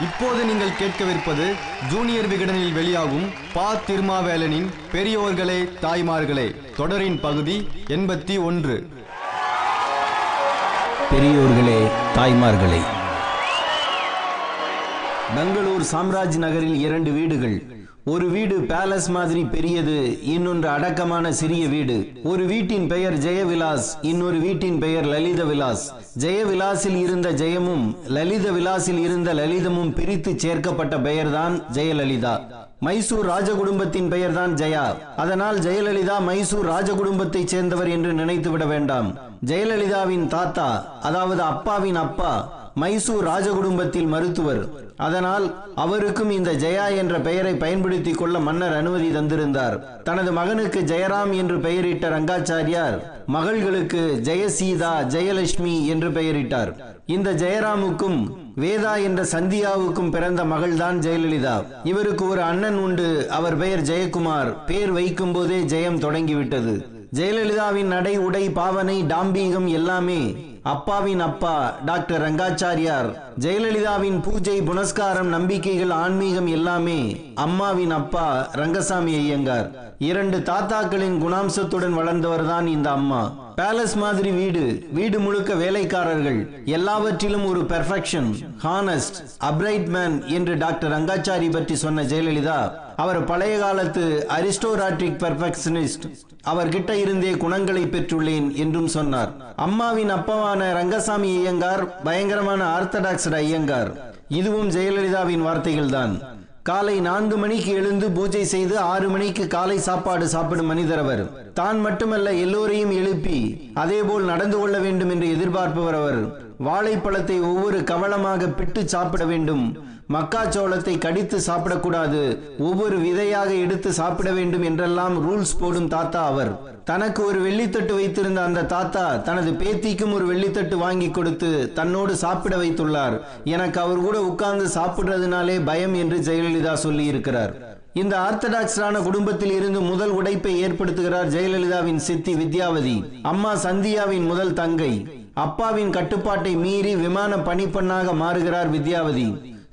இப்போது நீங்கள் கேட்கவிருப்பது ஜூனியர் விகடனில் வெளியாகும் பா. திருமாவேலனின் பெரியோர்களே தாய்மார்களே தொடரின் பகுதி எண்பத்தி ஒன்று. பெரியோர்களே தாய்மார்களே. பெங்களூர் சாம்ராஜ் நகரில் இரண்டு வீடுகள். ஒரு வீடு பேலஸ் மாதிரி பெரியது இன்னொன்று அடக்கமான சிறிய வீடு. ஒரு வீட்டின் பெயர் ஜெயவிலாஸ் இன்னொரு வீட்டின் பெயர் லலித விலாஸ் ஜெயவிலாசில் இருந்த ஜெயமும் லலித விலாசில் இருந்த லலிதமும் பிரித்து சேர்க்கப்பட்ட பெயர்தான் ஜெயலலிதா. மைசூர் ராஜகுடும்பத்தின் பெயர்தான் ஜெயா. அதனால் ஜெயலலிதா மைசூர் ராஜகுடும்பத்தைச் சேர்ந்தவர் என்று நினைத்து விட வேண்டாம். ஜெயலலிதாவின் தாத்தா அதாவது அப்பாவின் அப்பா மைசூர் ராஜகுடும்பத்தில் மருத்துவர். அதனால் அவருக்கும் இந்த ஜெயா என்ற பெயரை பயன்படுத்திக் கொள்ள மன்னர் அனுமதி தந்திருந்தார். தனது மகனுக்கு ஜெயராம் என்று பெயரிட்ட ரங்காச்சாரியார் மகள்களுக்கு ஜெயசீதா ஜெயலட்சுமி என்று பெயரிட்டார். இந்த ஜெயராமுக்கும் வேதா என்ற சந்தியாவுக்கும் பிறந்த மகள்தான் ஜெயலலிதா. இவருக்கு ஒரு அண்ணன் உண்டு. அவர் பெயர் ஜெயக்குமார். பேர் வைக்கும் போதே ஜெயம் தொடங்கிவிட்டது. ஜெயலலிதாவின் நடை உடை பாவனை டாம்பீகம் எல்லாமே அப்பாவின் அப்பா டாக்டர் ரங்காச்சாரியார் ஜெயலலிதாவின் பூஜை புனஸ்காரம் நம்பிக்கைகள் ஆன்மீகம் எல்லாமே அம்மாவின் அப்பா ரங்கசாமி ஐயங்கார். இரண்டு தாத்தாக்களின் குணாம்சத்துடன் வளர்ந்தவர்தான் இந்த அம்மா. பேலஸ் மாதிரி வீடு வீடு முழுக்க வேலைக்காரர்கள் எல்லாவற்றிலும் ஒரு பெர்ஃபெக்ஷன் ஹானஸ்ட் அப்ரைட் மேன் என்று டாக்டர் ரங்காச்சாரி பற்றி சொன்ன ஜெயலலிதா அவர் பழைய காலத்து அரிஸ்டோராட்டிக் பெர்ஃபெக்ஷனிஸ்ட். அவர்கிட்ட இருந்தே குணங்களை பெற்றுள்ளேன் என்றும் சொன்னார். அம்மாவின் அப்பாவான ரங்கசாமி ஐயங்கார் பயங்கரமான ஆர்த்தடாக்ஸ் ஐயங்கார். இதுவும் ஜெயலலிதாவின் வார்த்தைகள்தான். காலை நான்கு மணிக்கு எழுந்து பூஜை செய்து ஆறு மணிக்கு காலை சாப்பாடு சாப்பிடும் மனிதர் அவர். தான் மட்டுமல்ல எல்லோரையும் எழுப்பி அதேபோல் நடந்து கொள்ள வேண்டும் என்று எதிர்பார்ப்பவர் அவர். வாழைப்பழத்தை ஒவ்வொரு கவளமாக பிட்டு சாப்பிட வேண்டும். மக்காச்சோளத்தை கடித்து சாப்பிடக்கூடாது. ஒவ்வொரு விதையாக எடுத்து சாப்பிட வேண்டும் என்றெல்லாம் ரூல்ஸ் போடும் தாத்தா அவர். தனக்கு ஒரு வெள்ளித்தட்டு வைத்திருந்த அந்த தாத்தா தனது பேத்திக்கும் ஒரு வெள்ளித்தட்டு வாங்கி கொடுத்து தன்னோடு சாப்பிட வைத்துள்ளார். எனக்கு அவர் கூட உட்கார்ந்து சாப்பிடுறதுனாலே பயம் என்று ஜெயலலிதா சொல்லி இருக்கிறார் இந்த ஆர்த்தடாக்ஸான குடும்பத்தில் இருந்து முதல் உடைப்பை ஏற்படுத்துகிறார் ஜெயலலிதாவின் சித்தி வித்யாவதி. அம்மா சந்தியாவின் முதல் தங்கை. அப்பாவின் கட்டுப்பாட்டை மீறி விமான பணிப்பெண்ணாக மாறுகிறார் வித்யாவதி.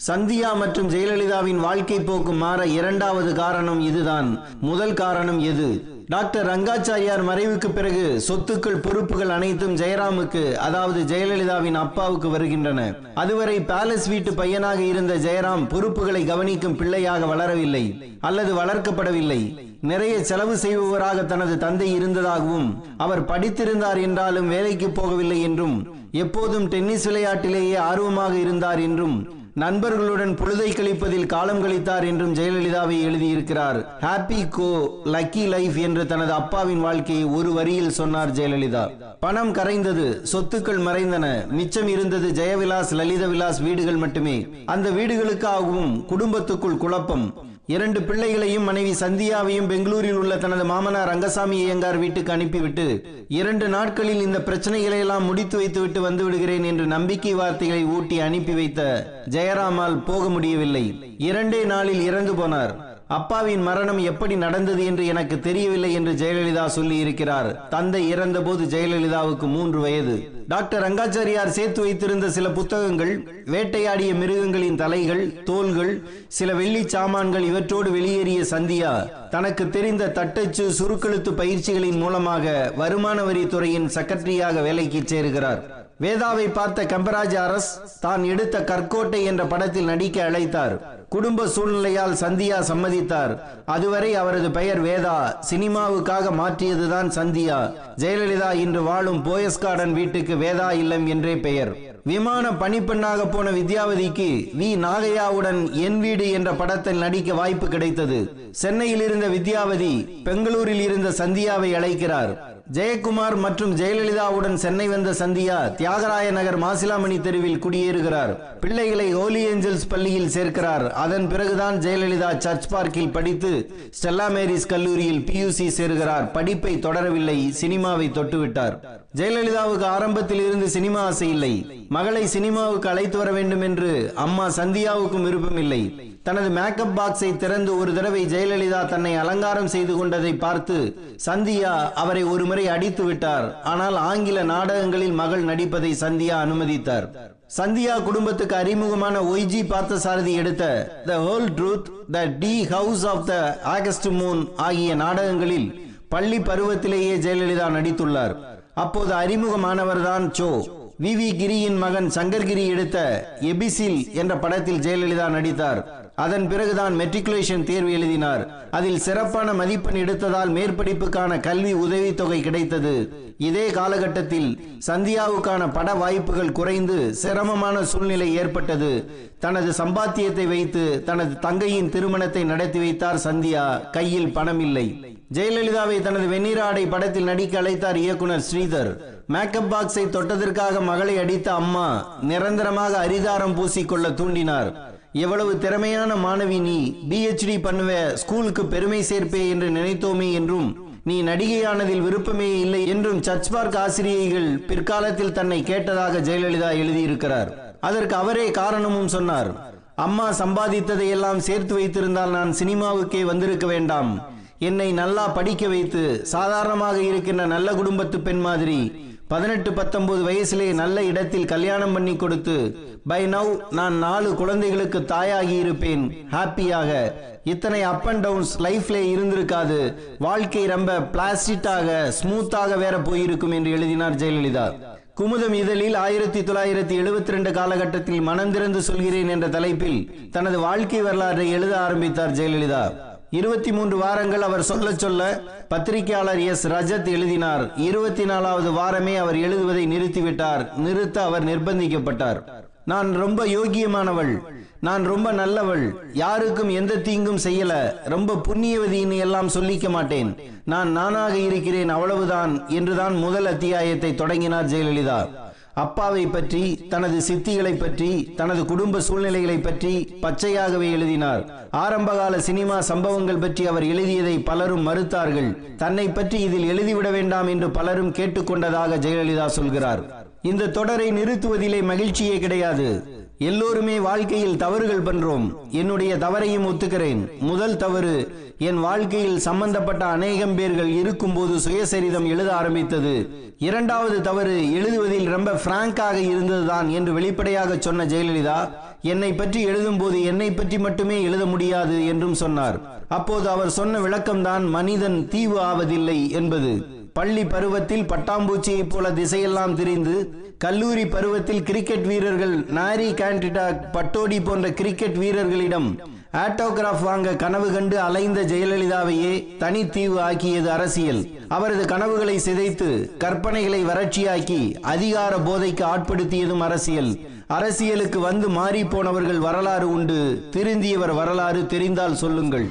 சந்தியா மற்றும் ஜெயலலிதாவின் வாழ்க்கை போக்கு மாற இரண்டாவது காரணம் இதுதான். முதல் காரணம் எது? டாக்டர் ரங்காச்சாரியார் மறைவுக்கு பிறகு சொத்துக்கள் பொறுப்புகள் அனைத்தும் ஜெயராமுக்கு அதாவது ஜெயலலிதாவின் அப்பாவுக்கு வருகின்றன. அதுவரை பேலஸ் வீட்டு பையனாக இருந்த ஜெயராம் பொறுப்புகளை கவனிக்கும் பிள்ளையாக வளரவில்லை அல்லது வளர்க்கப்படவில்லை. நிறைய செலவு செய்பவராக தனது தந்தை இருந்ததாகவும் அவர் படித்திருந்தார் என்றாலும் வேலைக்கு போகவில்லை என்றும் எப்போதும் டென்னிஸ் விளையாட்டிலேயே ஆர்வமாக இருந்தார் என்றும் நண்பர்களுடன் பொழுதை கழிப்பதில் காலம் கழித்தார் என்றும் ஜெயலலிதாவை எழுதியிருக்கிறார். ஹாப்பி கோ லக்கி லைஃப் என்று தனது அப்பாவின் வாழ்க்கையை ஒரு வரியில் சொன்னார் ஜெயலலிதா. பணம் கரைந்தது சொத்துக்கள் மறைந்தன. மிச்சம் இருந்தது ஜெயவிலாஸ் லலித விலாஸ் வீடுகள் மட்டுமே. அந்த வீடுகளுக்காகவும் குடும்பத்துக்குள் குழப்பம். இரண்டு பிள்ளைகளையும் மனைவி சந்தியாவையும் பெங்களூரில் உள்ள தனது மாமனார் ரங்கசாமி ஐயங்கார் வீட்டுக்கு அனுப்பிவிட்டு இரண்டு நாட்களில் இந்த பிரச்சனைகளை எல்லாம் முடித்து வைத்துவிட்டு வந்து விடுகிறேன் என்று நம்பிக்கை வார்த்தைகளை ஊட்டி அனுப்பி வைத்த ஜெயராமால் போக முடியவில்லை. இரண்டே நாளில் இறந்து போனார். அப்பாவின் மரணம் எப்படி நடந்தது என்று எனக்கு தெரியவில்லை என்று ஜெயலலிதா சொல்லி இருக்கிறார் தந்தை இறந்தபோது ஜெயலலிதாவுக்கு மூன்று வயது. டாக்டர் ரங்காச்சாரியார் சேர்த்து வைத்திருந்த சில புத்தகங்கள் வேட்டையாடிய மிருகங்களின் தலைகள் தோள்கள் சில வெள்ளி சாமான்கள் இவற்றோடு வெளியேறிய சந்தியா தனக்கு தெரிந்த தட்டச்சு சுருக்கெழுத்து பயிற்சிகளின் மூலமாக வருமான வரித்துறையின் செக்ரட்டரியாக வேலைக்கு சேருகிறார். வேதாவை பார்த்த கம்பராஜ் அரஸ் தான் எடுத்த கற்கோட்டை என்ற படத்தில் நடிக்க அழைத்தார். குடும்ப சூழ்நிலையால் சந்தியா சம்மதித்தார். அதுவரை அவரது பெயர் வேதா. சினிமாவுக்காக மாற்றியதுதான் சந்தியா. ஜெயலலிதா இன்று வாழும் போயஸ் கார்டன் வீட்டுக்கு வேதா இல்லம் என்றே பெயர். விமான பணிப்பெண்ணாக போன வித்யாவதிக்கு வி. நாகையாவுடன் என் வீடு என்ற படத்தில் நடிக்க வாய்ப்பு கிடைத்தது. சென்னையில் இருந்த வித்யாவதி பெங்களூரில் இருந்த சந்தியாவை அழைக்கிறார். ஜெயக்குமார் மற்றும் ஜெயலலிதாவுடன் சென்னை வந்த சந்தியா தியாகராய நகர் மாசிலாமணி தெருவில் குடியேறுகிறார். பிள்ளைகளை ஹோலி ஏஞ்சல்ஸ் பள்ளியில் சேர்க்கிறார். அதன் பிறகுதான் ஜெயலலிதா சர்ச் பார்க்கில் படித்து ஸ்டெல்லா மேரிஸ் கல்லூரியில் பியூசி சேர்கிறார். படிப்பை தொடரவில்லை சினிமாவை தொட்டுவிட்டார். ஜெயலலிதாவுக்கு ஆரம்பத்தில் இருந்து சினிமா ஆசை இல்லை. மகளை சினிமாவுக்கு அழைத்து வர வேண்டும் என்று அம்மா சந்தியாவுக்கும் விருப்பம் இல்லை. தனது மேக்கப் பாக்ஸை திறந்து ஒரு தடவை ஜெயலலிதா தன்னை அலங்காரம் செய்து கொண்டதை பார்த்து சந்தியா அவரை ஒருமுறை அடித்து விட்டார். ஆனால் ஆங்கில நாடகங்களில் மகள் நடிப்பதை சந்தியா அனுமதித்தார். சந்தியா குடும்பத்துக்கு அறிமுகமான ஒய்ஜி பார்த்தசாரதி எடுத்த the whole truth the tea house of the August moon ஆகிய நாடகங்களில் பள்ளி பருவத்திலேயே ஜெயலலிதா நடித்துள்ளார். அப்போது அறிமுகமானவர்தான் சோ. வி. வி. கிரியின் மகன் சங்கர்கிரி எடுத்த எபிசில் என்ற படத்தில் ஜெயலலிதா நடித்தார். அதன் பிறகுதான் மெட்ரிகுலேஷன் தேர்வு எழுதினார். அதில் சிறப்பான மதிப்பெண் எடுத்ததால் மேற்படிப்புக்கான கல்வி உதவித்தொகை கிடைத்தது. இதே காலகட்டத்தில் சந்தியாவுக்கான பட வாய்ப்புகள் குறைந்து சிரமமான சூழ்நிலை ஏற்பட்டது. தனது சம்பாத்தியத்தை வைத்து தனது தங்கையின் திருமணத்தை நடத்தி வைத்தார் சந்தியா. கையில் பணம் இல்லை ஜெயலலிதாவை தனது வெண்ணிராடை படத்தில் நடிக்க அழைத்தார் இயக்குனர் ஸ்ரீதர். மேக்கப் பாக்ஸை தொட்டதற்காக மகளை அடித்த அம்மா நிரந்தரமாக அரிதாரம் பூசிக்கொள்ள தூண்டினார். எவ்வளவு திறமையான மாணவி நீ பிஹெச்டி பண்ணுவ ஸ்கூலுக்கு பெருமை சேர்ப்பே என்று நினைத்தோமே என்றும் நீ நடிகையானதில் விருப்பமே இல்லை என்றும் சர்ச் பார்க் ஆசிரியைகள் பிற்காலத்தில் தன்னை கேட்டதாக ஜெயலலிதா எழுதியிருக்கிறார். அதற்கு அவரே காரணமும் சொன்னார். அம்மா சம்பாதித்ததை எல்லாம் சேர்த்து வைத்திருந்தால் நான் சினிமாவுக்கே வந்திருக்க வேண்டாம். என்னை நல்லா படிக்க வைத்து சாதாரணமாக இருக்கின்ற நல்ல குடும்பத்து பெண் மாதிரி பதினெட்டு பத்தொன்பது வயசிலே நல்ல இடத்தில் கல்யாணம் பண்ணி கொடுத்து பை நவ் நான் நாலு குழந்தைகளுக்கு தாயாகி இருப்பேன் ஹாப்பியாக இத்தனை அப் அண்ட் டவுன்ஸ் லைஃப்ல இருந்திருக்காது. வாழ்க்கை ரொம்ப பிளாஸ்டிட்டாக ஸ்மூத்தாக வேற போயிருக்கும் என்று எழுதினார் ஜெயலலிதா. குமுதம் இதழில் ஆயிரத்தி தொள்ளாயிரத்தி எழுபத்தி ரெண்டு காலகட்டத்தில் மனம் திறந்து சொல்கிறேன் என்ற தலைப்பில் தனது வாழ்க்கை வரலாறை எழுத ஆரம்பித்தார் ஜெயலலிதா. இருபத்தி மூன்று வாரங்கள் அவர் சொல்ல சொல்ல பத்திரிகையாளர் எஸ். ரஜத் எழுதினார். இருபத்தி நாலாவது வாரமே அவர் எழுதுவதை நிறுத்திவிட்டார். நிறுத்த அவர் நிர்பந்திக்கப்பட்டார். நான் ரொம்ப யோகியமானவள் நான் ரொம்ப நல்லவள். யாருக்கும் எந்த தீங்கும் செய்யல. ரொம்ப புண்ணியவதின்னு எல்லாம் சொல்லிக்க மாட்டேன். நான் நானாக இருக்கிறேன் அவ்வளவுதான் என்றுதான் முதல் அத்தியாயத்தை தொடங்கினார் ஜெயலலிதா. அப்பாவை பற்றி தனது சித்திகளை பற்றி தனது குடும்ப சூழ்நிலைகளை பற்றி பச்சையாகவே எழுதினார். ஆரம்பகால சினிமா சம்பவங்கள் பற்றி அவர் எழுதியதை பலரும் மறுத்தார்கள். தன்னை பற்றி இதில் எழுதிவிட வேண்டாம் என்று பலரும் கேட்டுக்கொண்டதாக ஜெயலலிதா சொல்கிறார். இந்த தொடரை நிறுத்துவதிலே மகிழ்ச்சியே கிடையாது. எல்லோருமே வாழ்க்கையில் தவறுகள் பண்றோம். என்னுடைய தவறையும் ஒத்துக்கிறேன். முதல் தவறு என் வாழ்க்கையில் சம்பந்தப்பட்ட அநேகம் பேர்கள் இருக்கும்போது சுயசரிதம் எழுத ஆரம்பித்தது. இரண்டாவது தவறு எழுதுவதில் ரொம்ப பிராங்காக இருந்ததுதான் என்று வெளிப்படையாக சொன்ன ஜெயலலிதா என்னை பற்றி எழுதும்போது என்னை பற்றி மட்டுமே எழுத முடியாது என்றும் சொன்னார். அப்போது அவர் சொன்ன விளக்கம்தான் மனிதன் தீவு ஆவதில்லை என்பது. பள்ளி பருவத்தில் பட்டாம்பூச்சியைப் போல திசையெல்லாம் திரிந்து கல்லூரி பருவத்தில் கிரிக்கெட் வீரர்கள் நாரி கேண்டிடா பட்டோடி போன்ற கிரிக்கெட் வீரர்களிடம் ஆட்டோகிராஃப் வாங்க கனவு கண்டு அலைந்த ஜெயலலிதாவையே தனித்தீவு ஆக்கியது அரசியல். அவரது கனவுகளை சிதைத்து கற்பனைகளை வறட்சியாக்கி அதிகார போதைக்கு ஆட்படுத்தியதும் அரசியல். அரசியலுக்கு வந்து மாறி போனவர்கள் வரலாறு உண்டு. திருந்தியவர் வரலாறு தெரிந்தால் சொல்லுங்கள்.